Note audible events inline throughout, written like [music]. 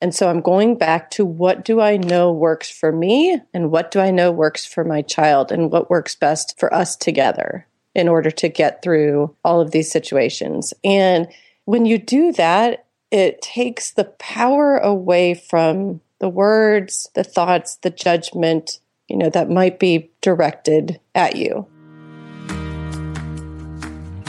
And so I'm going back to what do I know works for me and what do I know works for my child and what works best for us together in order to get through all of these situations. And when you do that, it takes the power away from the words, the thoughts, the judgment, you know, that might be directed at you.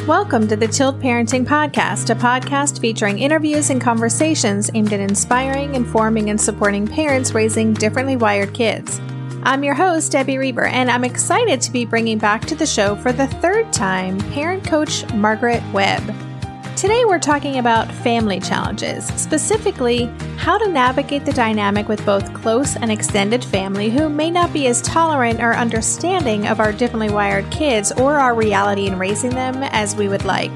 Welcome to the Tilt Parenting Podcast, a podcast featuring interviews and conversations aimed at inspiring, informing, and supporting parents raising differently wired kids. I'm your host, Debbie Reber, and I'm excited to be bringing back to the show for the third time parent coach Margaret Webb. Today, we're talking about family challenges, specifically how to navigate the dynamic with both close and extended family who may not be as tolerant or understanding of our differently wired kids or our reality in raising them as we would like.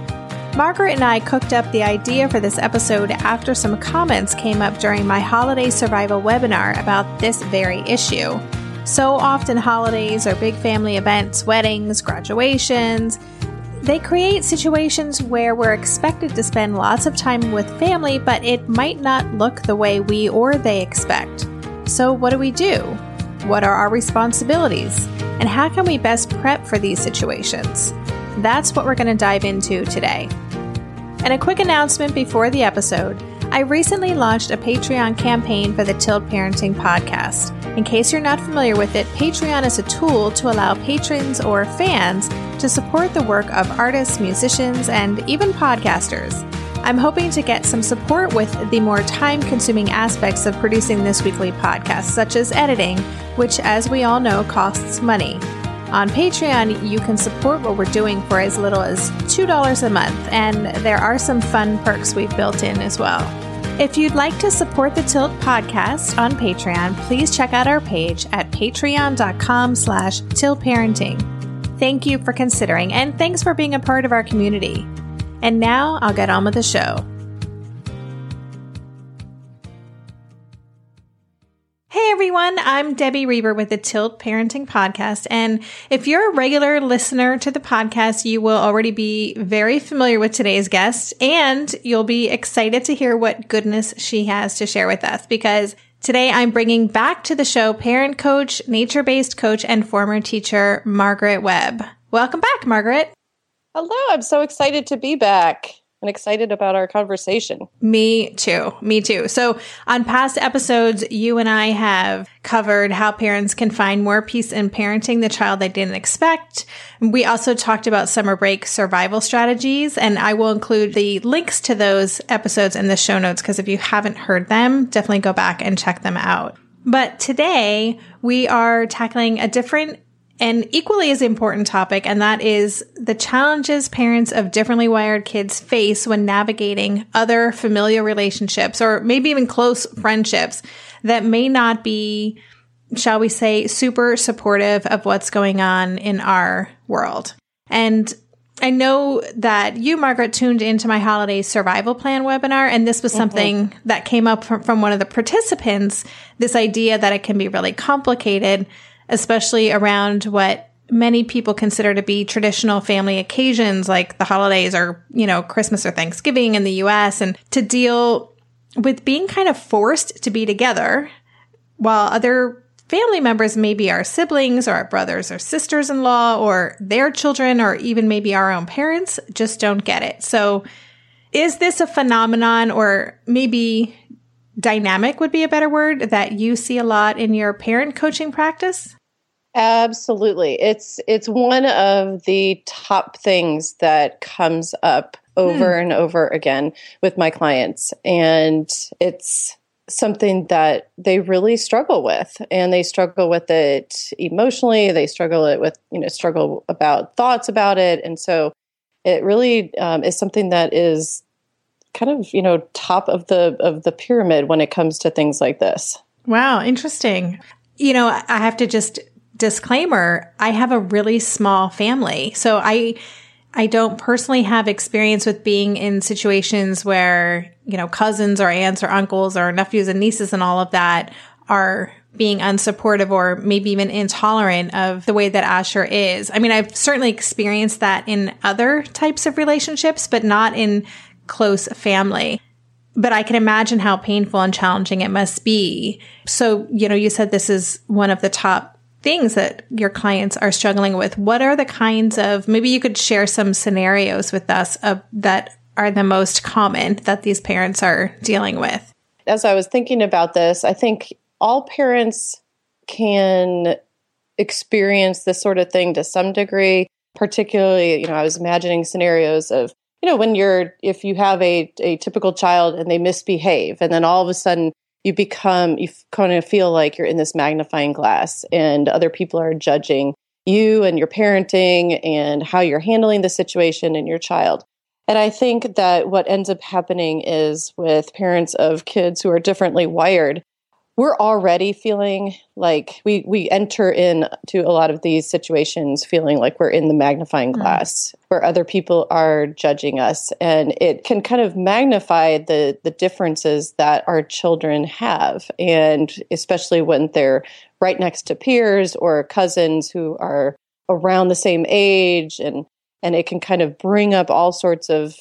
Margaret and I cooked up the idea for this episode after some comments came up during my holiday survival webinar about this very issue. So often, holidays or big family events, weddings, graduations, they create situations where we're expected to spend lots of time with family, but it might not look the way we or they expect. So, what do we do? What are our responsibilities? And how can we best prep for these situations? That's what we're going to dive into today. And a quick announcement before the episode I recently launched a Patreon campaign for the Tilt Parenting podcast. In case you're not familiar with it, Patreon is a tool to allow patrons or fans to support the work of artists, musicians, and even podcasters. I'm hoping to get some support with the more time consuming aspects of producing this weekly podcast, such as editing, which, as we all know, costs money. On Patreon, you can support what we're doing for as little as $2 a month, and there are some fun perks we've built in as well. If you'd like to support the Tilt podcast on Patreon, please check out our page at patreon.com slash tiltparenting. Thank you for considering, and thanks for being a part of our community. And now I'll get on with the show. Hey everyone, I'm Debbie Reber with the Tilt Parenting Podcast. And if you're a regular listener to the podcast, you will already be very familiar with today's guest and you'll be excited to hear what goodness she has to share with us because today I'm bringing back to the show parent coach, nature based coach, and former teacher, Margaret Webb. Welcome back, Margaret. Hello, I'm so excited to be back and excited about our conversation. Me too. Me too. So on past episodes, you and I have covered how parents can find more peace in parenting the child they didn't expect. We also talked about summer break survival strategies, and I will include the links to those episodes in the show notes because if you haven't heard them, definitely go back and check them out. But today we are tackling a different an equally as important topic, and that is the challenges parents of differently wired kids face when navigating other familial relationships or maybe even close friendships that may not be, shall we say, super supportive of what's going on in our world. And I know that you, Margaret, tuned into my holiday survival plan webinar, and this was mm-hmm. something mm-hmm. that came up from, from one of the participants this idea that it can be really complicated especially around what many people consider to be traditional family occasions like the holidays or, you know, Christmas or Thanksgiving in the US and to deal with being kind of forced to be together while other family members maybe our siblings or our brothers or sisters in law or their children or even maybe our own parents just don't get it. So is this a phenomenon or maybe dynamic would be a better word that you see a lot in your parent coaching practice? Absolutely. It's it's one of the top things that comes up over hmm. and over again with my clients and it's something that they really struggle with and they struggle with it emotionally they struggle it with you know struggle about thoughts about it and so it really um, is something that is kind of you know top of the of the pyramid when it comes to things like this wow interesting you know i have to just disclaimer, I have a really small family. So I, I don't personally have experience with being in situations where, you know, cousins or aunts or uncles or nephews and nieces and all of that are being unsupportive or maybe even intolerant of the way that Asher is. I mean, I've certainly experienced that in other types of relationships, but not in close family. but I can imagine how painful and challenging it must be. So, you know, you said this is one of the top things that your clients are struggling with. What are the kinds of, maybe you could share some scenarios with us of, that are the most common that these parents are dealing with? As I was thinking about this, I think all parents can experience this sort of thing to some degree. Particularly, you know, I was imagining scenarios of, you know, when you're, if you have a, a typical child and they misbehave, and then all of a sudden you become, you kind of feel like you're in this magnifying glass and other people are judging you and your parenting and how you're handling the situation and your child. And I think that what ends up happening is with parents of kids who are differently wired, we're already feeling like we we enter into a lot of these situations feeling like we're in the magnifying mm. glass mm. where other people are judging us and it can kind of magnify the the differences that our children have and especially when they're right next to peers or cousins who are around the same age and and it can kind of bring up all sorts of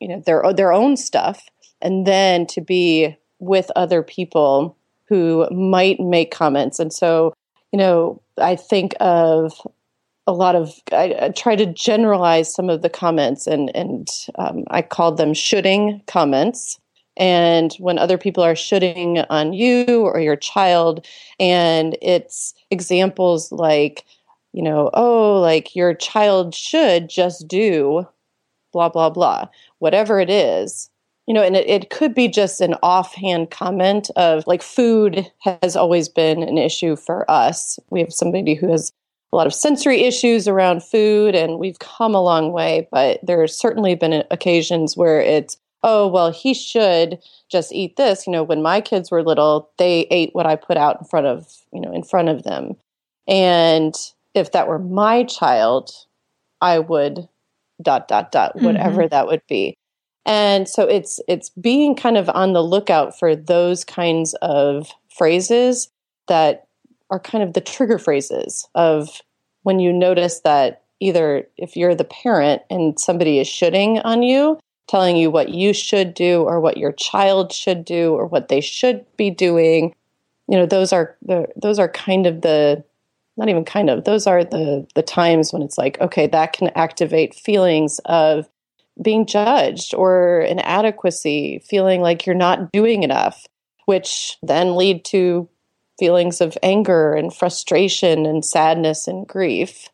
you know their their own stuff and then to be with other people who might make comments. And so, you know, I think of a lot of I, I try to generalize some of the comments and and um, I called them shoulding comments. And when other people are shoulding on you or your child, and it's examples like, you know, oh, like your child should just do blah, blah, blah, whatever it is you know, and it, it could be just an offhand comment of like food has always been an issue for us. We have somebody who has a lot of sensory issues around food, and we've come a long way, but there's certainly been occasions where it's, oh, well, he should just eat this. You know, when my kids were little, they ate what I put out in front of, you know, in front of them. And if that were my child, I would dot, dot, dot, whatever mm-hmm. that would be. And so it's it's being kind of on the lookout for those kinds of phrases that are kind of the trigger phrases of when you notice that either if you're the parent and somebody is shoulding on you, telling you what you should do or what your child should do or what they should be doing, you know, those are the those are kind of the not even kind of those are the the times when it's like okay that can activate feelings of being judged or inadequacy, feeling like you're not doing enough, which then lead to feelings of anger and frustration and sadness and grief.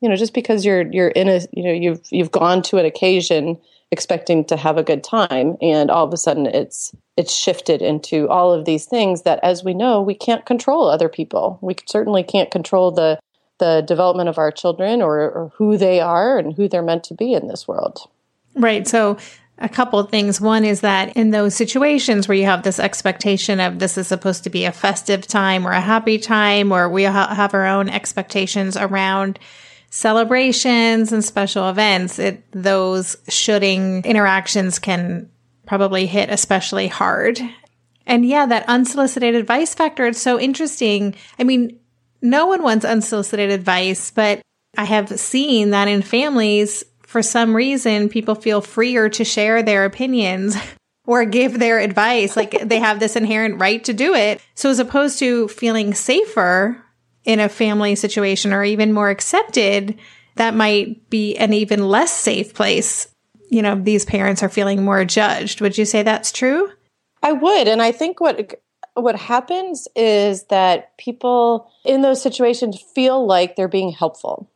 You know, just because you're you're in a you know you've you've gone to an occasion expecting to have a good time and all of a sudden it's it's shifted into all of these things that as we know we can't control other people. We certainly can't control the the development of our children or, or who they are and who they're meant to be in this world. Right. So a couple of things. One is that in those situations where you have this expectation of this is supposed to be a festive time or a happy time, or we ha- have our own expectations around celebrations and special events, it, those shoulding interactions can probably hit especially hard. And yeah, that unsolicited advice factor, it's so interesting. I mean, no one wants unsolicited advice, but I have seen that in families, for some reason, people feel freer to share their opinions [laughs] or give their advice. Like they have this inherent right to do it. So as opposed to feeling safer in a family situation or even more accepted, that might be an even less safe place. You know, these parents are feeling more judged. Would you say that's true? I would. And I think what what happens is that people in those situations feel like they're being helpful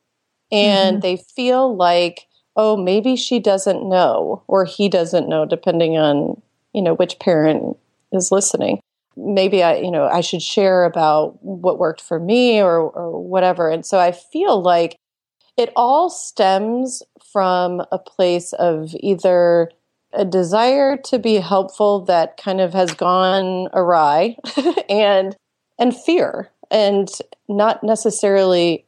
and mm-hmm. they feel like oh, maybe she doesn't know or he doesn't know, depending on, you know, which parent is listening. Maybe I, you know, I should share about what worked for me or, or whatever. And so I feel like it all stems from a place of either a desire to be helpful that kind of has gone awry [laughs] and and fear and not necessarily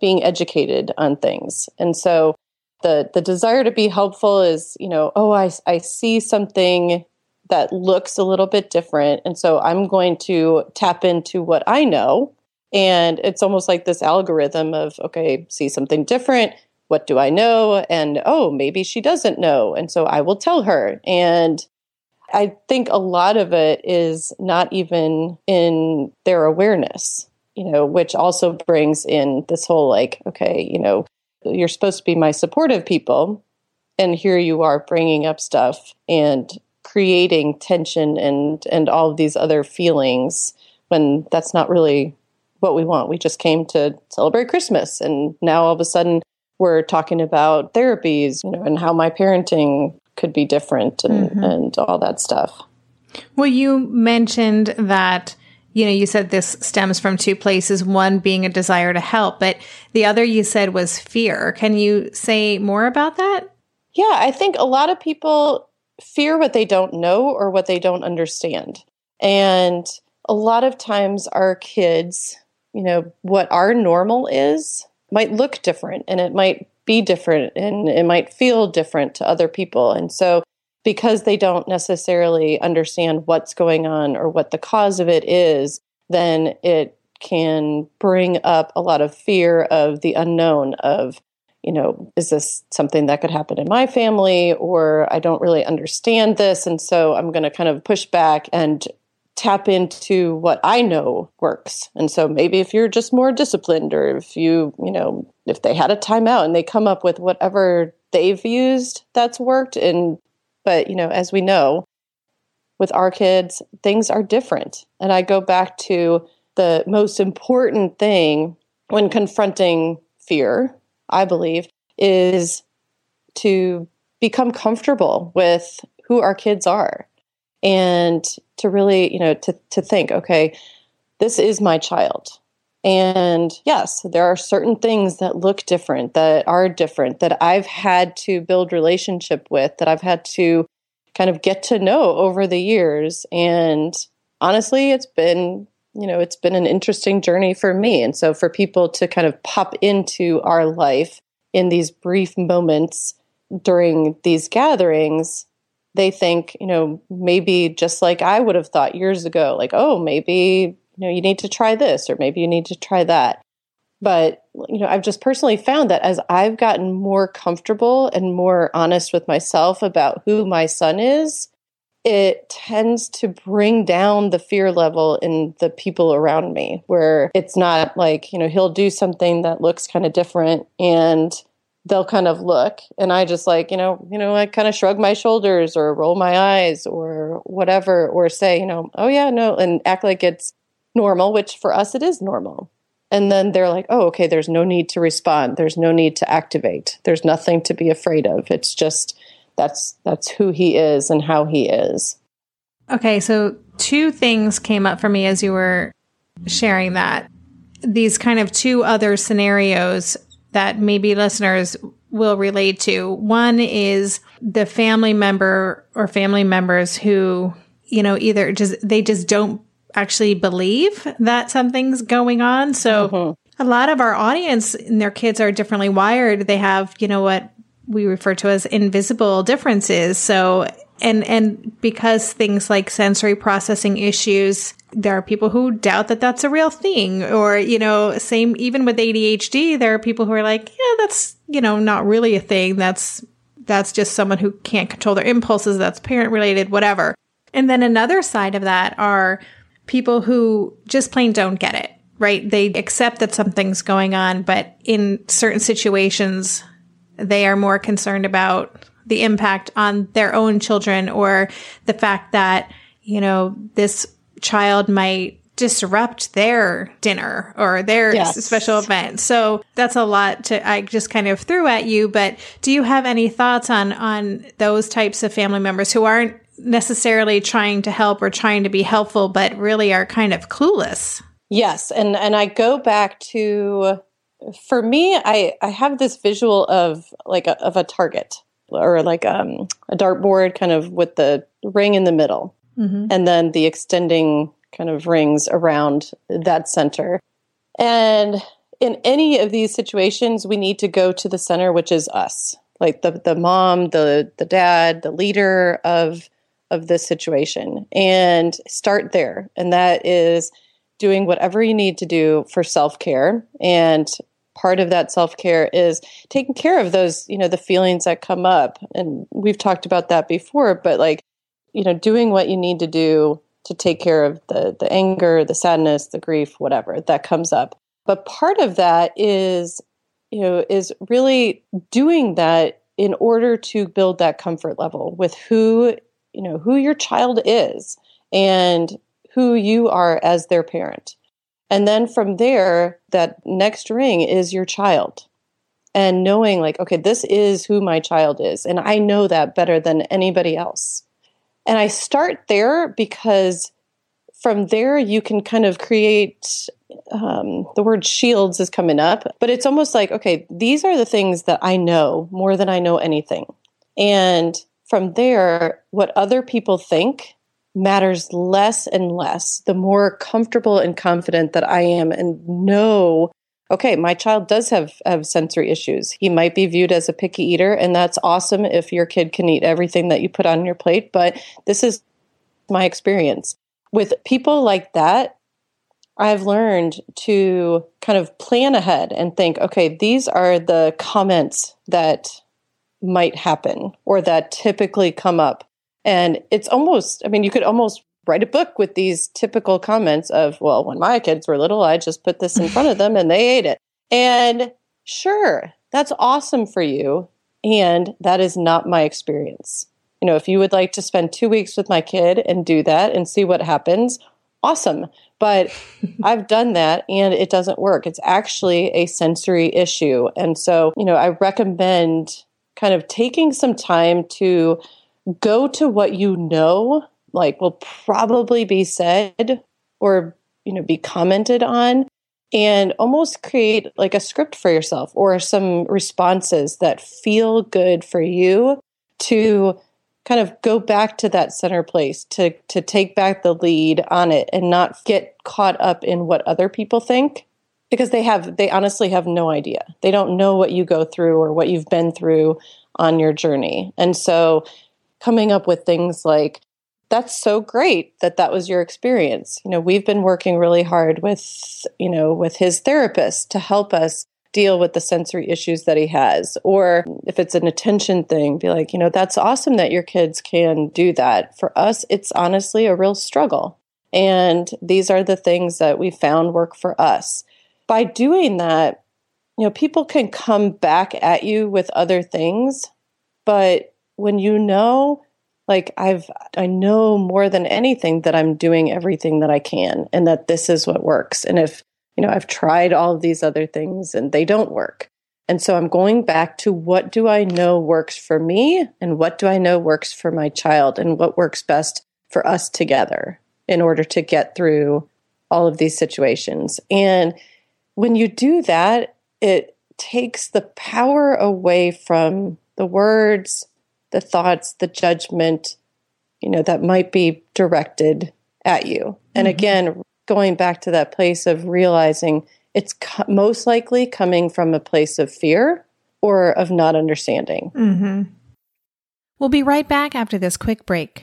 being educated on things. And so the the desire to be helpful is you know oh i i see something that looks a little bit different and so i'm going to tap into what i know. And it's almost like this algorithm of okay see something different what do i know? And oh maybe she doesn't know and so i will tell her. And I think a lot of it is not even in their awareness, you know, which also brings in this whole like, okay, you know, you're supposed to be my supportive people. And here you are bringing up stuff and creating tension and, and all of these other feelings when that's not really what we want. We just came to celebrate Christmas. And now all of a sudden we're talking about therapies, you know, and how my parenting could be different and, mm-hmm. and all that stuff. Well, you mentioned that, you know, you said this stems from two places, one being a desire to help, but the other you said was fear. Can you say more about that? Yeah, I think a lot of people fear what they don't know or what they don't understand. And a lot of times our kids, you know, what our normal is might look different and it might be different and it might feel different to other people. And so, because they don't necessarily understand what's going on or what the cause of it is, then it can bring up a lot of fear of the unknown of you know is this something that could happen in my family or i don't really understand this and so i'm going to kind of push back and tap into what I know works. And so maybe if you're just more disciplined or if you, you know, if they had a timeout and they come up with whatever they've used that's worked and but, you know, as we know, with our kids, things are different. And I go back to the most important thing when confronting fear, I believe, is to become comfortable with who our kids are and to really, you know, to, to think, okay, this is my child. And yes, there are certain things that look different, that are different, that I've had to build relationship with, that I've had to kind of get to know over the years. And honestly, it's been, you know, it's been an interesting journey for me. And so for people to kind of pop into our life in these brief moments during these gatherings they think, you know, maybe just like I would have thought years ago, like, oh, maybe, you know, you need to try this or maybe you need to try that. But, you know, I've just personally found that as I've gotten more comfortable and more honest with myself about who my son is, it tends to bring down the fear level in the people around me, where it's not like, you know, he'll do something that looks kind of different and they'll kind of look and i just like you know you know i kind of shrug my shoulders or roll my eyes or whatever or say you know oh yeah no and act like it's normal which for us it is normal. And then they're like oh okay there's no need to respond. There's no need to activate. There's nothing to be afraid of. It's just that's that's who he is and how he is. Okay so two things came up for me as you were sharing that. These kind of two other scenarios that maybe listeners will relate to. One is the family member or family members who, you know, either just, they just don't actually believe that something's going on. So mm-hmm. a lot of our audience and their kids are differently wired. They have, you know, what we refer to as invisible differences. So and and because things like sensory processing issues there are people who doubt that that's a real thing or you know same even with ADHD there are people who are like yeah that's you know not really a thing that's that's just someone who can't control their impulses that's parent related whatever and then another side of that are people who just plain don't get it right they accept that something's going on but in certain situations they are more concerned about the impact on their own children or the fact that you know this child might disrupt their dinner or their yes. special event. So that's a lot to I just kind of threw at you, but do you have any thoughts on on those types of family members who aren't necessarily trying to help or trying to be helpful but really are kind of clueless? Yes, and and I go back to for me I I have this visual of like a, of a target or like um, a dartboard kind of with the ring in the middle mm-hmm. and then the extending kind of rings around that center. And in any of these situations, we need to go to the center, which is us, like the the mom, the the dad, the leader of of this situation, and start there. And that is doing whatever you need to do for self care. And part of that self care is taking care of those, you know, the feelings that come up. And we've talked about that before, but like you know, doing what you need to do to take care of the the anger, the sadness, the grief, whatever that comes up. But part of that is, you know, is really doing that in order to build that comfort level with who, you know, who your child is and who you are as their parent. And then from there, that next ring is your child. And knowing, like, okay, this is who my child is. And I know that better than anybody else. And I start there because from there you can kind of create um, the word shields is coming up, but it's almost like, okay, these are the things that I know more than I know anything. And from there, what other people think matters less and less the more comfortable and confident that I am and know okay, my child does have, have sensory issues. He might be viewed as a picky eater, and that's awesome if your kid can eat everything that you put on your plate. But this is my experience. With people like that, I've learned to kind of plan ahead and think, okay, these are the comments that might happen or that typically come up and it's almost, I mean, you could almost write a book with these typical comments of, well, when my kids were little, I just put this in front of them and they ate it. And sure, that's awesome for you. And that is not my experience. You know, if you would like to spend two weeks with my kid and do that and see what happens, awesome. But [laughs] I've done that and it doesn't work. It's actually a sensory issue. And so, you know, I recommend kind of taking some time to go to what you know like will probably be said or you know be commented on and almost create like a script for yourself or some responses that feel good for you to kind of go back to that center place to to take back the lead on it and not get caught up in what other people think because they have they honestly have no idea. They don't know what you go through or what you've been through on your journey. And so coming up with things like that's so great that that was your experience. You know we've been working really hard with you know with his therapist to help us deal with the sensory issues that he has. Or if it's an attention thing be like you know that's awesome that your kids can do that. For us it's honestly a real struggle. And these are the things that we found work for us by doing that you know people can come back at you with other things but when you know like I've I know more than anything that I'm doing everything that I can and that this is what works. And if you know, I've tried all of these other things and they don't work. And so I'm going back to what do I know works for me and what do I know works for my child and what works best for us together in order to get through all of these situations. And when you do that, it takes the power away from the words the thoughts, the judgment, you know, that might be directed at you. And mm-hmm. again, going back to that place of realizing it's co- most likely coming from a place of fear or of not understanding. Mm-hmm. We'll be right back after this quick break.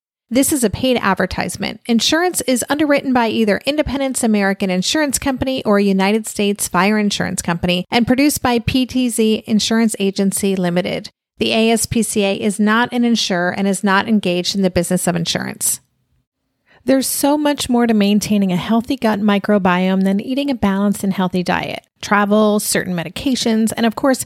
This is a paid advertisement. Insurance is underwritten by either Independence American Insurance Company or United States Fire Insurance Company and produced by PTZ Insurance Agency Limited. The ASPCA is not an insurer and is not engaged in the business of insurance. There's so much more to maintaining a healthy gut microbiome than eating a balanced and healthy diet. Travel, certain medications, and of course,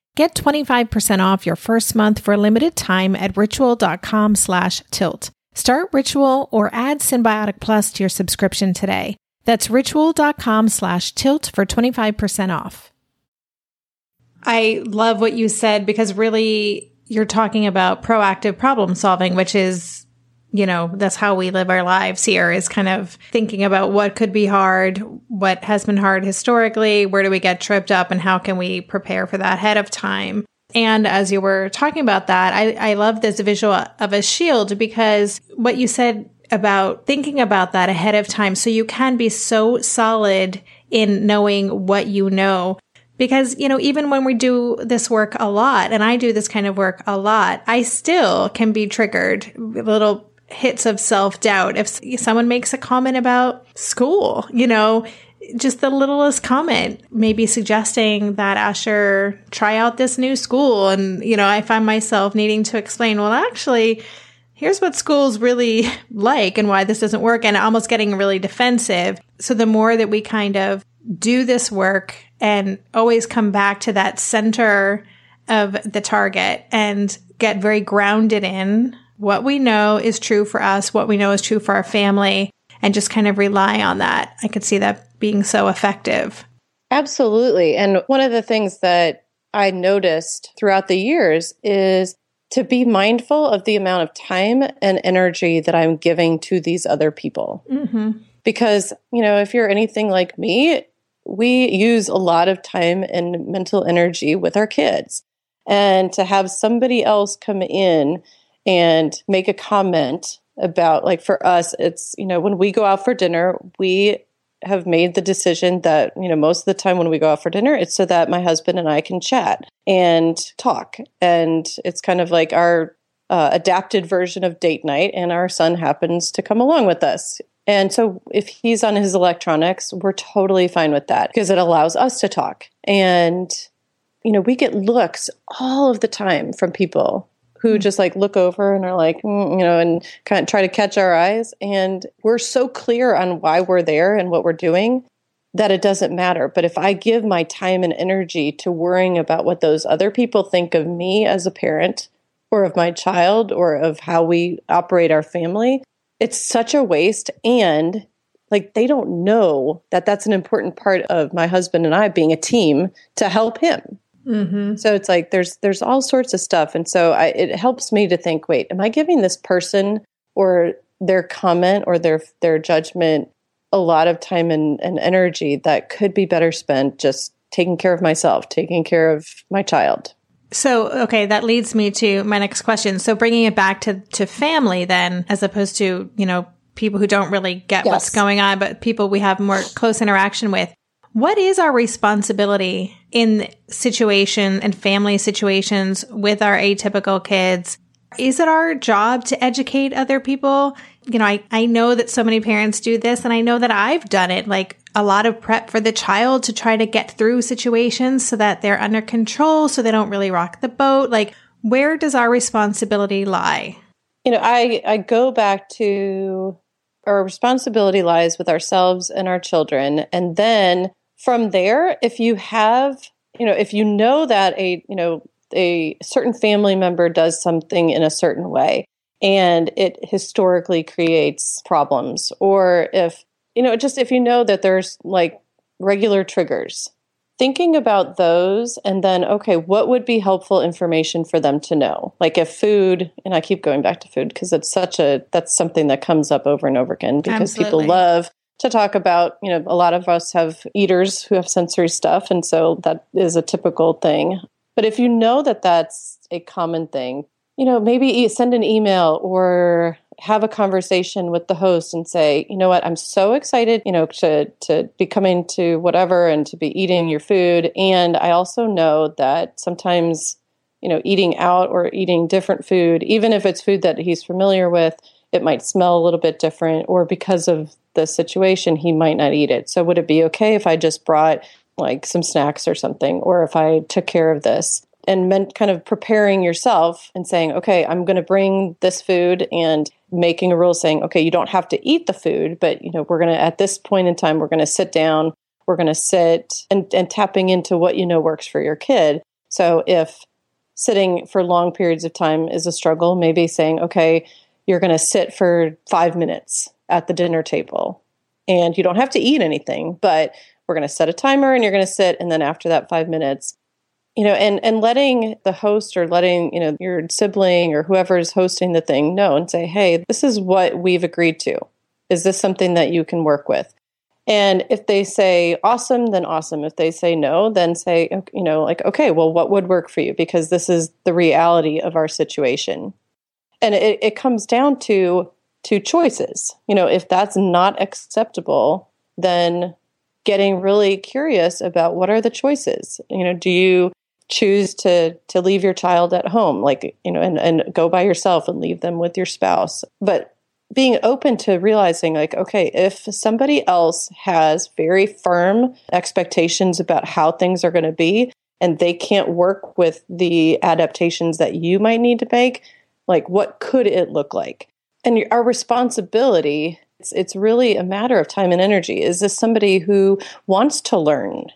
Get 25% off your first month for a limited time at ritual.com slash tilt. Start Ritual or add Synbiotic Plus to your subscription today. That's ritual.com slash tilt for 25% off. I love what you said because really you're talking about proactive problem solving, which is, you know, that's how we live our lives here is kind of thinking about what could be hard, what has been hard historically, where do we get tripped up, and how can we prepare for that ahead of time. And as you were talking about that, I, I love this visual of a shield because what you said about thinking about that ahead of time so you can be so solid in knowing what you know because, you know, even when we do this work a lot, and I do this kind of work a lot, I still can be triggered a little hits of self doubt. If someone makes a comment about school, you know, just the littlest comment, maybe suggesting that Asher try out this new school. And, you know, I find myself needing to explain, well, actually, here's what school's really [laughs] like and why this doesn't work and almost getting really defensive. So the more that we kind of do this work and always come back to that center of the target and get very grounded in what we know is true for us, what we know is true for our family, and just kind of rely on that. I could see that being so effective. Absolutely. And one of the things that I noticed throughout the years is to be mindful of the amount of time and energy that I'm giving to these other people. Mm-hmm. Because, you know, if you're anything like me, we use a lot of time and mental energy with our kids. And to have somebody else come in and make a comment about, like for us, it's, you know, when we go out for dinner, we have made the decision that, you know, most of the time when we go out for dinner, it's so that my husband and I can chat and talk. And it's kind of like our uh, adapted version of date night. And our son happens to come along with us. And so if he's on his electronics, we're totally fine with that because it allows us to talk. And, you know, we get looks all of the time from people who hmm. just like look over and are like, mm, you know, and kind of try to catch our eyes. And we're so clear on why we're there and what we're doing that it doesn't matter. But if I give my time and energy to worrying about what those other people think of me as a parent or of my child or of how we operate our family, it's such a waste and like they don't know that that's an important part of my husband and I being a team to help him. Mm-hmm. So it's like there's there's all sorts of stuff, and so I, it helps me to think: Wait, am I giving this person or their comment or their their judgment a lot of time and, and energy that could be better spent just taking care of myself, taking care of my child? So, okay, that leads me to my next question. So, bringing it back to, to family then, as opposed to, you know, people who don't really get yes. what's going on, but people we have more close interaction with. What is our responsibility in situation and family situations with our atypical kids? Is it our job to educate other people? You know, I, I know that so many parents do this and I know that I've done it. Like a lot of prep for the child to try to get through situations so that they're under control, so they don't really rock the boat. Like, where does our responsibility lie? You know, I, I go back to our responsibility lies with ourselves and our children. And then from there, if you have, you know, if you know that a, you know, a certain family member does something in a certain way, and it historically creates problems or if you know just if you know that there's like regular triggers thinking about those and then okay what would be helpful information for them to know like if food and i keep going back to food because it's such a that's something that comes up over and over again because Absolutely. people love to talk about you know a lot of us have eaters who have sensory stuff and so that is a typical thing but if you know that that's a common thing you know maybe send an email or have a conversation with the host and say, you know what, I'm so excited, you know, to to be coming to whatever and to be eating your food. And I also know that sometimes, you know, eating out or eating different food, even if it's food that he's familiar with, it might smell a little bit different, or because of the situation, he might not eat it. So would it be okay if I just brought like some snacks or something, or if I took care of this? and meant kind of preparing yourself and saying, okay, I'm going to bring this food and making a rule saying, okay, you don't have to eat the food, but you know, we're going to at this point in time, we're going to sit down, we're going to sit and, and tapping into what you know works for your kid. So if sitting for long periods of time is a struggle, maybe saying, okay, you're going to sit for five minutes at the dinner table. And you don't have to eat anything, but we're going to set a timer and you're going to sit. And then after that five minutes, you know and and letting the host or letting you know your sibling or whoever is hosting the thing know and say hey this is what we've agreed to. Is this something that you can work with? And if they say awesome then awesome. If they say no then say you know like okay well what would work for you? Because this is the reality of our situation and it, it comes down to two choices. You know if that's not acceptable then getting really curious about what are the choices. You know do you choose to to leave your child at home? Like you know and, and go by yourself and leave them with your spouse. But being open to realizing like okay if somebody else has very firm expectations about how things are going to be and they can't work with the adaptations that you might need to make like what could it look like and our responsibility it's, it's really a matter of time and energy is this somebody who wants to learn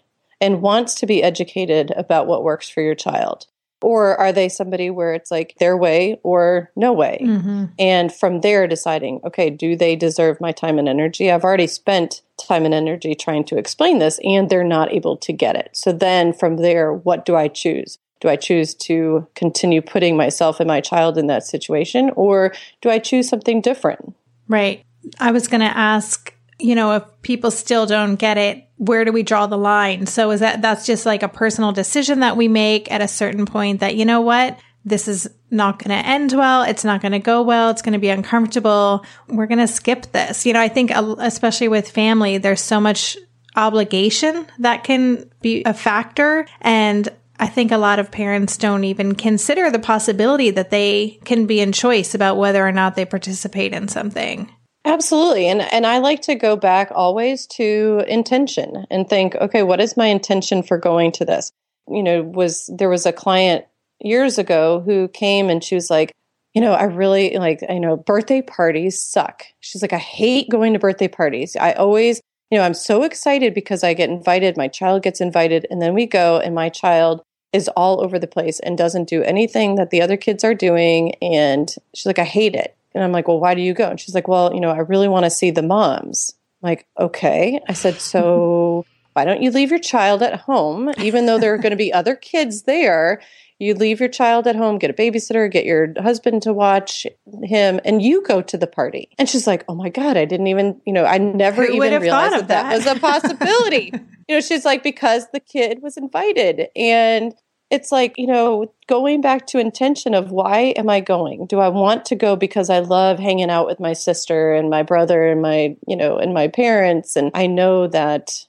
and wants to be educated about what works for your child? Or are they somebody where it's like their way or no way? Mm-hmm. And from there, deciding, okay, do they deserve my time and energy? I've already spent time and energy trying to explain this, and they're not able to get it. So then from there, what do I choose? Do I choose to continue putting myself and my child in that situation, or do I choose something different? Right. I was going to ask you know, if people still don't get it, where do we draw the line? So is that, that's just like a personal decision that we make at a certain point that, you know what? This is not going to end well. It's not going to go well. It's going to be uncomfortable. We're going to skip this. You know, I think uh, especially with family, there's so much obligation that can be a factor. And I think a lot of parents don't even consider the possibility that they can be in choice about whether or not they participate in something. Absolutely. And and I like to go back always to intention and think, okay, what is my intention for going to this? You know, was there was a client years ago who came and she was like, you know, I really like, I know birthday parties suck. She's like, I hate going to birthday parties. I always, you know, I'm so excited because I get invited, my child gets invited, and then we go and my child is all over the place and doesn't do anything that the other kids are doing. And she's like, I hate it. And I'm like, well, why do you go? And she's like, well, you know, I really want to see the moms. I'm like, okay. I said, so [laughs] why don't you leave your child at home, even though there are going to be other kids there? You leave your child at home, get a babysitter, get your husband to watch him, and you go to the party. And she's like, "Oh my god, I didn't even, you know, I never Who even realized that, that was a [laughs] possibility." you know, she's like, because the kid was invited, and it's like, you know, going back to intention of why am I going? Do I want to go because I love hanging out with my sister and my brother and my, you know, and my parents? And I know that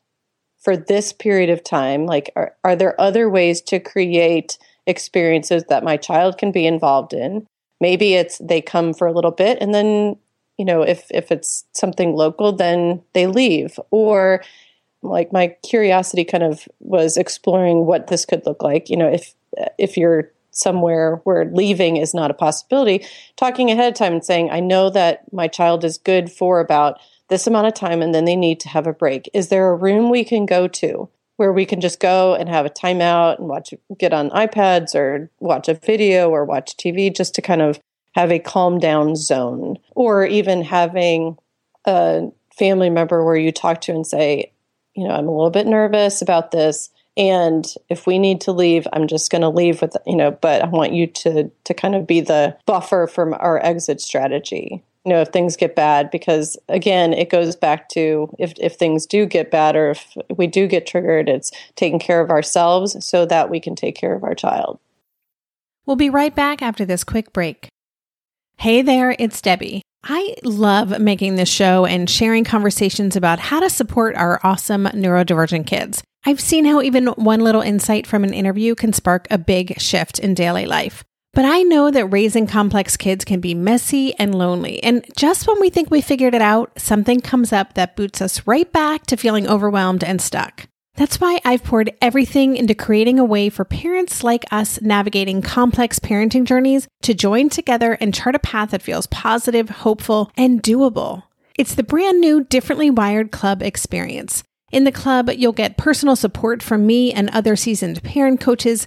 for this period of time, like, are, are there other ways to create experiences that my child can be involved in? Maybe it's they come for a little bit and then, you know, if, if it's something local, then they leave. Or like my curiosity kind of was exploring what this could look like you know if if you're somewhere where leaving is not a possibility talking ahead of time and saying i know that my child is good for about this amount of time and then they need to have a break is there a room we can go to where we can just go and have a timeout and watch get on ipads or watch a video or watch tv just to kind of have a calm down zone, or even having a family member where you talk to and say, you know, I'm a little bit nervous about this. And if we need to leave, I'm just going to leave with, you know, but I want you to, to kind of be the buffer from our exit strategy. You know, if things get bad, because again, it goes back to if, if things do get bad or if we do get triggered, it's taking care of ourselves so that we can take care of our child. We'll be right back after this quick break. Hey there, it's Debbie. I love making this show and sharing conversations about how to support our awesome neurodivergent kids. I've seen how even one little insight from an interview can spark a big shift in daily life. But I know that raising complex kids can be messy and lonely. And just when we think we figured it out, something comes up that boots us right back to feeling overwhelmed and stuck. That's why I've poured everything into creating a way for parents like us navigating complex parenting journeys to join together and chart a path that feels positive, hopeful, and doable. It's the brand new Differently Wired Club experience. In the club, you'll get personal support from me and other seasoned parent coaches,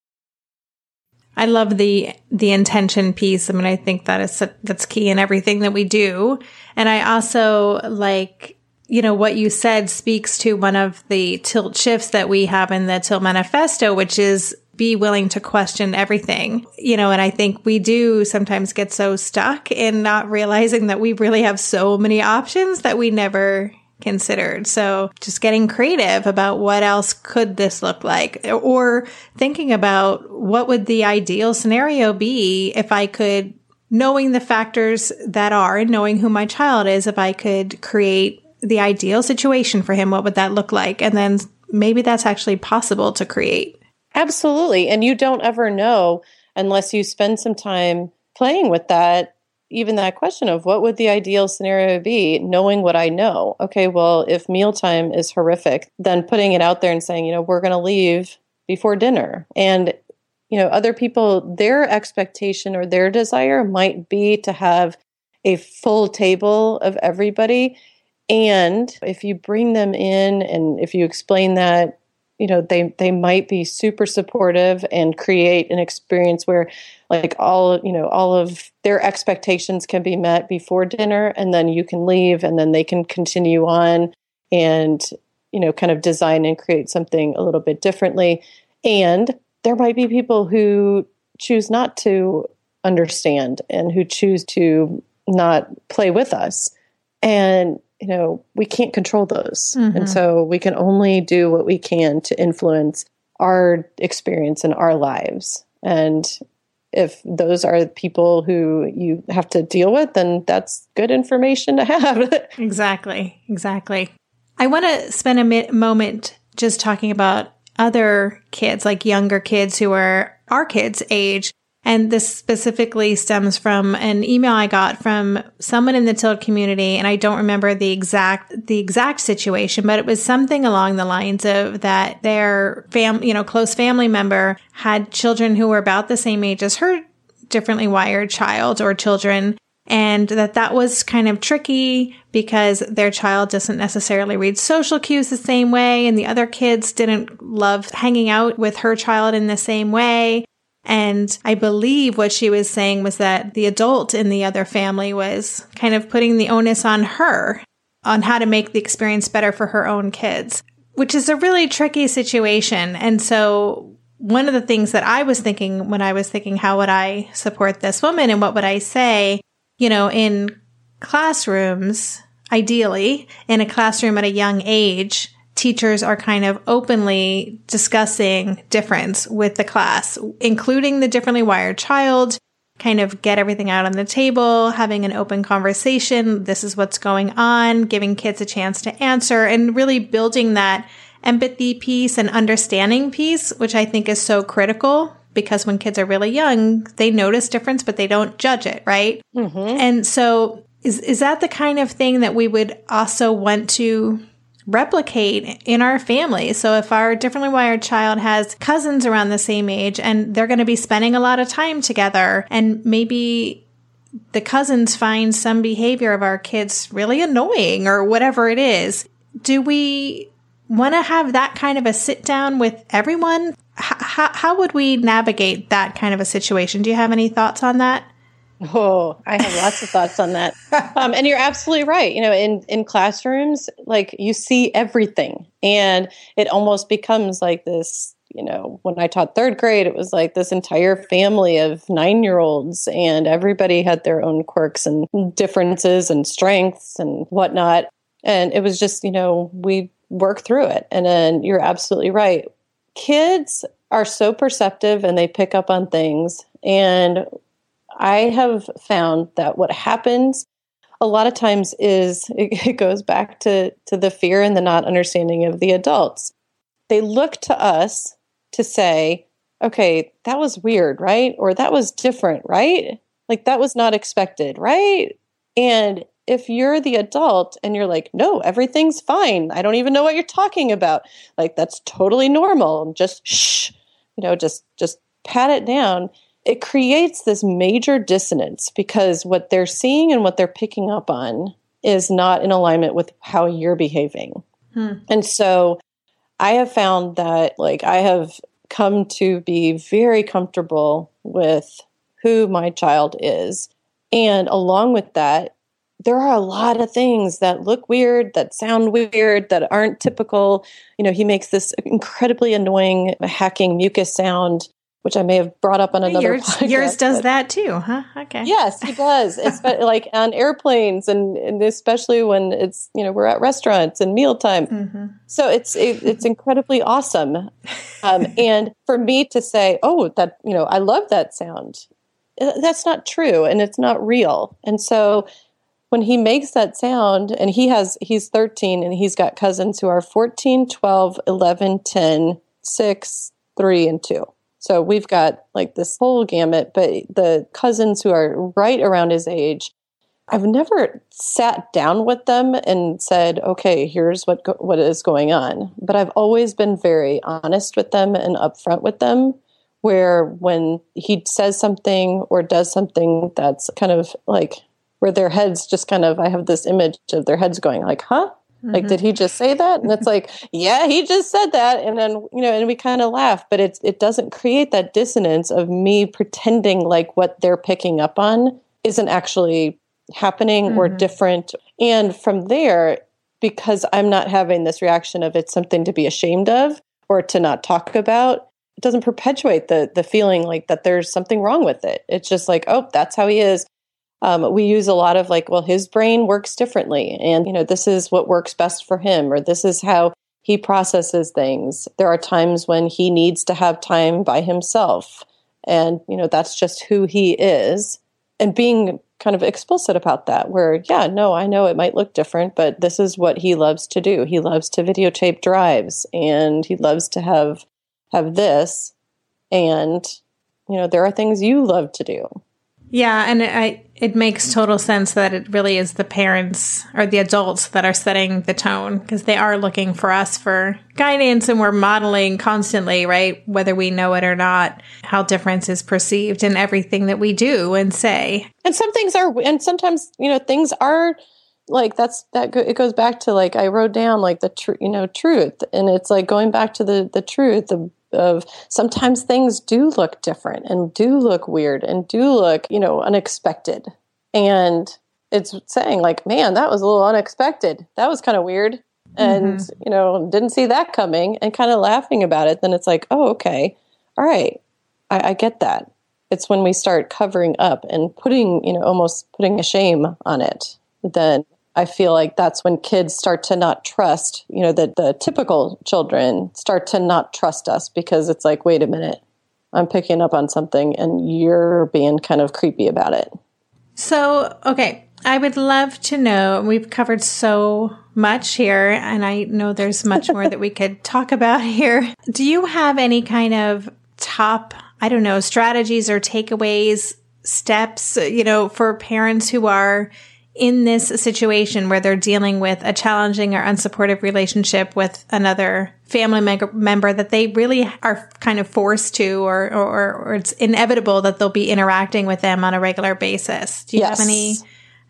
I love the the intention piece. I mean, I think that is that's key in everything that we do. And I also like you know what you said speaks to one of the tilt shifts that we have in the tilt manifesto, which is be willing to question everything. You know, and I think we do sometimes get so stuck in not realizing that we really have so many options that we never considered. So just getting creative about what else could this look like or thinking about what would the ideal scenario be if I could knowing the factors that are and knowing who my child is if I could create the ideal situation for him what would that look like and then maybe that's actually possible to create. Absolutely. And you don't ever know unless you spend some time playing with that even that question of what would the ideal scenario be, knowing what I know. Okay, well, if mealtime is horrific, then putting it out there and saying, you know, we're going to leave before dinner. And, you know, other people, their expectation or their desire might be to have a full table of everybody. And if you bring them in and if you explain that, you know, they, they might be super supportive and create an experience where like all you know all of their expectations can be met before dinner and then you can leave and then they can continue on and you know kind of design and create something a little bit differently. And there might be people who choose not to understand and who choose to not play with us. And you know we can't control those. Mm-hmm. and so we can only do what we can to influence our experience in our lives. And if those are people who you have to deal with, then that's good information to have. [laughs] exactly. Exactly. I want to spend a mi- moment just talking about other kids, like younger kids who are our kids' age. And this specifically stems from an email I got from someone in the Tilt community. And I don't remember the exact, the exact situation, but it was something along the lines of that their fam, you know, close family member had children who were about the same age as her differently wired child or children and that that was kind of tricky because their child doesn't necessarily read social cues the same way and the other kids didn't love hanging out with her child in the same way and I believe what she was saying was that the adult in the other family was kind of putting the onus on her on how to make the experience better for her own kids, which is a really tricky situation. And so one of the things that I was thinking when I was thinking, how would I support this woman and what would I say? You know, in classrooms, ideally, in a classroom at a young age, teachers are kind of openly discussing difference with the class, including the differently wired child, kind of get everything out on the table, having an open conversation. This is what's going on, giving kids a chance to answer and really building that empathy piece and understanding piece, which I think is so critical because when kids are really young, they notice difference, but they don't judge it, right? Mm-hmm. And so is, is that the kind of thing that we would also want to replicate in our family. So if our differently wired child has cousins around the same age and they're going to be spending a lot of time together and maybe the cousins find some behavior of our kids really annoying or whatever it is, do we want to have that kind of a sit down with everyone? How, how would we navigate that kind of a situation? Do you have any thoughts on that? Oh, I have lots of thoughts on that. [laughs] Um, and you're absolutely right. You know, in in classrooms, like you see everything, and it almost becomes like this. You know, when I taught third grade, it was like this entire family of nine year olds, and everybody had their own quirks and differences and strengths and whatnot. And it was just, you know, we work through it. And then you're absolutely right. Kids are so perceptive and they pick up on things. And I have found that what happens a lot of times is [laughs] it, it goes back to, to the fear and the not understanding of the adults. They look to us to say, okay, that was weird, right? Or that was different, right? Like that was not expected, right? And if you're the adult and you're like, no, everything's fine. I don't even know what you're talking about. Like that's totally normal. Just shh, you know, just just pat it down it creates this major dissonance because what they're seeing and what they're picking up on is not in alignment with how you're behaving. Hmm. And so I have found that like I have come to be very comfortable with who my child is. And along with that, there are a lot of things that look weird, that sound weird, that aren't typical. You know, he makes this incredibly annoying hacking mucus sound which I may have brought up on another yours, [laughs] podcast. Yours does but, that too, huh? Okay. Yes, he does. It's [laughs] like on airplanes and, and, especially when it's, you know, we're at restaurants and mealtime. Mm-hmm. So it's, it, it's incredibly awesome. Um, [laughs] and for me to say, oh, that, you know, I love that sound. Uh, that's not true and it's not real. And so when he makes that sound and he has, he's 13 and he's got cousins who are 14, 12, 11, 10, 6, 3, and 2 so we've got like this whole gamut, but the cousins who are right around his age, I've never sat down with them and said, "Okay, here's what go- what is going on." But I've always been very honest with them and upfront with them. Where when he says something or does something that's kind of like where their heads just kind of, I have this image of their heads going like, "Huh." Mm-hmm. Like, did he just say that? And it's like, yeah, he just said that. And then, you know, and we kind of laugh, but it's, it doesn't create that dissonance of me pretending like what they're picking up on isn't actually happening mm-hmm. or different. And from there, because I'm not having this reaction of it's something to be ashamed of or to not talk about, it doesn't perpetuate the the feeling like that there's something wrong with it. It's just like, oh, that's how he is um, we use a lot of like, well, his brain works differently, and you know, this is what works best for him, or this is how he processes things. There are times when he needs to have time by himself, and you know that's just who he is. And being kind of explicit about that where yeah no i know it might look different but this is what he loves to do. He loves to videotape drives and he loves to have have this and you know there are things you love to do yeah, and I it makes total sense that it really is the parents or the adults that are setting the tone because they are looking for us for guidance and we're modeling constantly, right? Whether we know it or not, how difference is perceived in everything that we do and say. And some things are and sometimes, you know, things are like that's that go, it goes back to like I wrote down like the truth, you know, truth and it's like going back to the the truth, the of sometimes things do look different and do look weird and do look, you know, unexpected. And it's saying like, man, that was a little unexpected. That was kind of weird. And, mm-hmm. you know, didn't see that coming and kind of laughing about it. Then it's like, oh, okay. All right. I, I get that. It's when we start covering up and putting, you know, almost putting a shame on it, then I feel like that's when kids start to not trust, you know, that the typical children start to not trust us because it's like, wait a minute, I'm picking up on something and you're being kind of creepy about it. So, okay, I would love to know. We've covered so much here, and I know there's much more that we [laughs] could talk about here. Do you have any kind of top, I don't know, strategies or takeaways, steps, you know, for parents who are in this situation where they're dealing with a challenging or unsupportive relationship with another family me- member that they really are kind of forced to or, or, or it's inevitable that they'll be interacting with them on a regular basis. Do you yes. have any,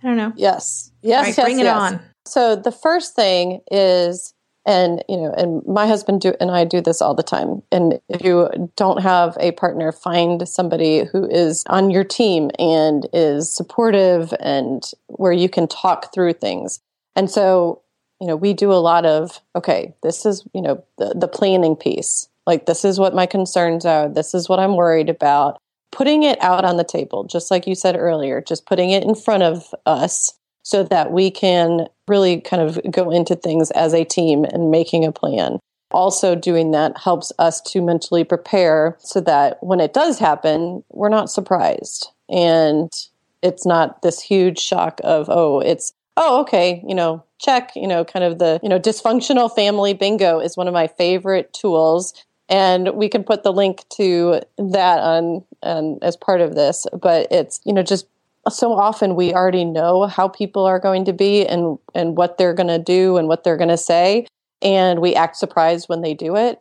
I don't know. Yes. Yes. Right, yes bring it on. So the first thing is and you know and my husband do and i do this all the time. And if you don't have a partner find somebody who is on your team and is supportive and where you can talk through things. And so you know we do a lot of okay this is you know the, the planning piece. Like this is what my concerns are. This is what i'm worried about. Putting it out on the table just like you said earlier just putting it in front of us so that we can really kind of go into things as a team and making a plan. Also, doing that helps us to mentally prepare so that when it does happen, we're not surprised. And it's not this huge shock of, oh, it's, oh, okay, you know, check, you know, kind of the, you know, dysfunctional family bingo is one of my favorite tools. And we can put the link to that on um, as part of this. But it's, you know, just so often we already know how people are going to be and and what they're going to do and what they're going to say and we act surprised when they do it.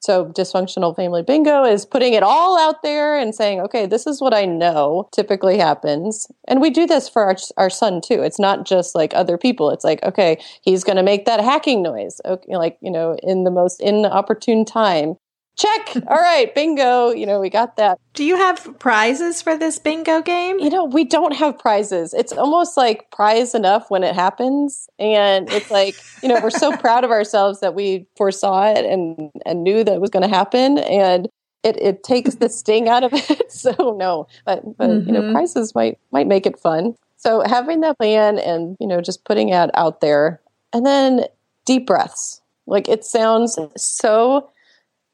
So dysfunctional family bingo is putting it all out there and saying okay this is what i know typically happens. And we do this for our, our son too. It's not just like other people. It's like okay he's going to make that hacking noise. Okay, like you know in the most inopportune time check. All right bingo. You know we got that. Do you have prizes for this bingo game? You know we don't have prizes. It's almost like prize enough when it happens. And it's like you know we're so [laughs] proud of ourselves that we foresaw it and and knew that it was going to happen. And it, it takes the sting out of it. [laughs] So no. But but mm-hmm. you know mm-hmm. prizes might might make it fun. So having that plan and you know just putting it out there. And then deep breaths. Like it sounds so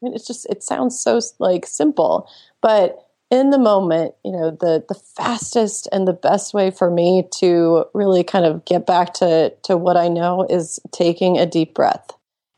mean, it's just it sounds so like simple, but in the moment, you know, the the fastest and the best way for me to really kind of get back to to what I know is taking a deep breath.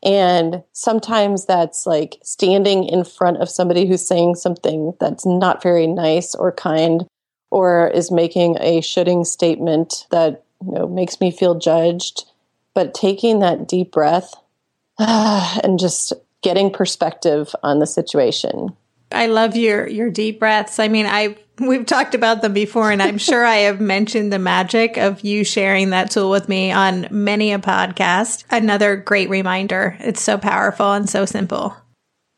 And sometimes that's like standing in front of somebody who's saying something that's not very nice or kind or is making a shoulding statement that you know makes me feel judged but taking that deep breath [sighs] and just getting perspective on the situation. I love your your deep breaths. I mean, I we've talked about them before and I'm sure I have mentioned the magic of you sharing that tool with me on many a podcast. Another great reminder. It's so powerful and so simple.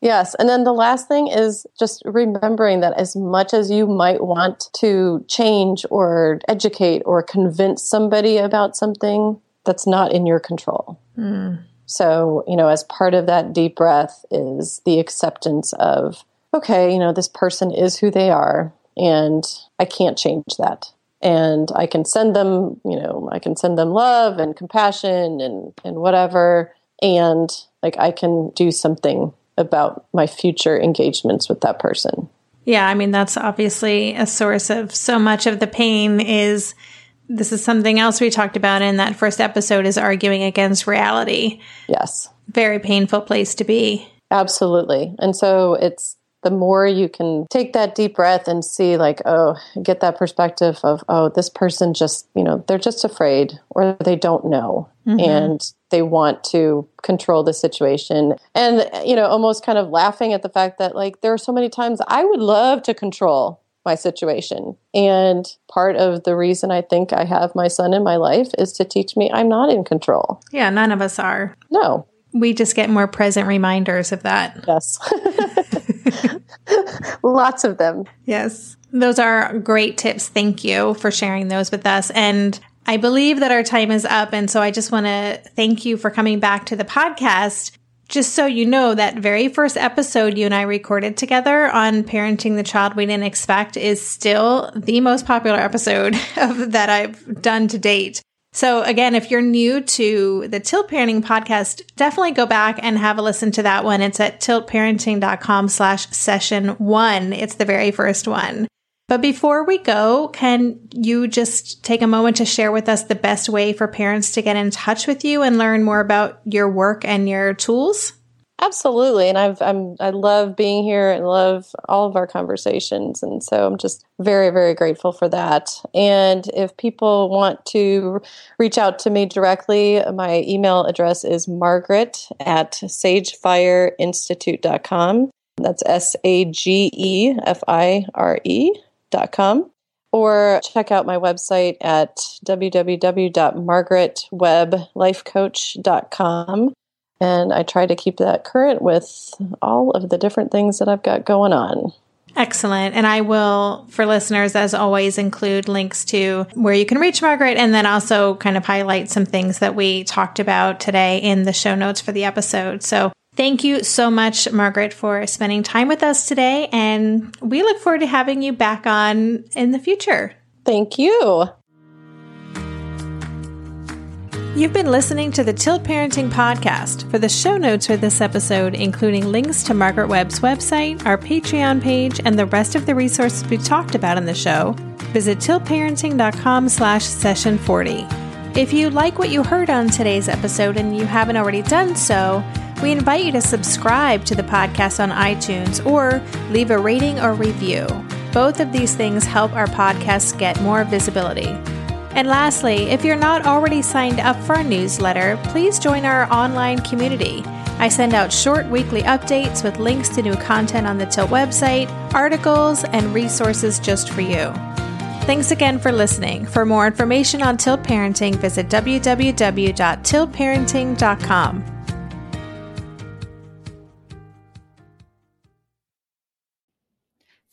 Yes. And then the last thing is just remembering that as much as you might want to change or educate or convince somebody about something, that's not in your control. Mm. So, you know, as part of that deep breath is the acceptance of, okay, you know, this person is who they are, and I can't change that. And I can send them, you know, I can send them love and compassion and, and whatever. And like I can do something about my future engagements with that person. Yeah, I mean, that's obviously a source of so much of the pain is this is something else we talked about in that first episode is arguing against reality. Yes. Very painful place to be. Absolutely. And so it's the more you can take that deep breath and see like oh get that perspective of oh this person just you know they're just afraid or they don't know mm-hmm. and they want to control the situation and you know almost kind of laughing at the fact that like there are so many times i would love to control my situation and part of the reason i think i have my son in my life is to teach me i'm not in control yeah none of us are no we just get more present reminders of that yes [laughs] Lots of them. Yes. Those are great tips. Thank you for sharing those with us. And I believe that our time is up. And so I just want to thank you for coming back to the podcast. Just so you know, that very first episode you and I recorded together on parenting the child we didn't expect is still the most popular episode [laughs] of, that I've done to date. So again, if you're new to the Tilt Parenting podcast, definitely go back and have a listen to that one. It's at tiltparenting.com slash session one. It's the very first one. But before we go, can you just take a moment to share with us the best way for parents to get in touch with you and learn more about your work and your tools? Absolutely, and I've I'm I love being here and love all of our conversations, and so I'm just very very grateful for that. And if people want to reach out to me directly, my email address is Margaret at sagefireinstitute.com. That's S A G E F I R E dot com. Or check out my website at www.margaretwebblifecoach.com and I try to keep that current with all of the different things that I've got going on. Excellent. And I will, for listeners, as always, include links to where you can reach Margaret and then also kind of highlight some things that we talked about today in the show notes for the episode. So thank you so much, Margaret, for spending time with us today. And we look forward to having you back on in the future. Thank you. You've been listening to the Tilt Parenting Podcast. For the show notes for this episode, including links to Margaret Webb's website, our Patreon page, and the rest of the resources we talked about in the show, visit tiltparenting.com slash session 40. If you like what you heard on today's episode and you haven't already done so, we invite you to subscribe to the podcast on iTunes or leave a rating or review. Both of these things help our podcast get more visibility. And lastly, if you're not already signed up for our newsletter, please join our online community. I send out short weekly updates with links to new content on the Tilt website, articles, and resources just for you. Thanks again for listening. For more information on Tilt Parenting, visit www.tiltparenting.com.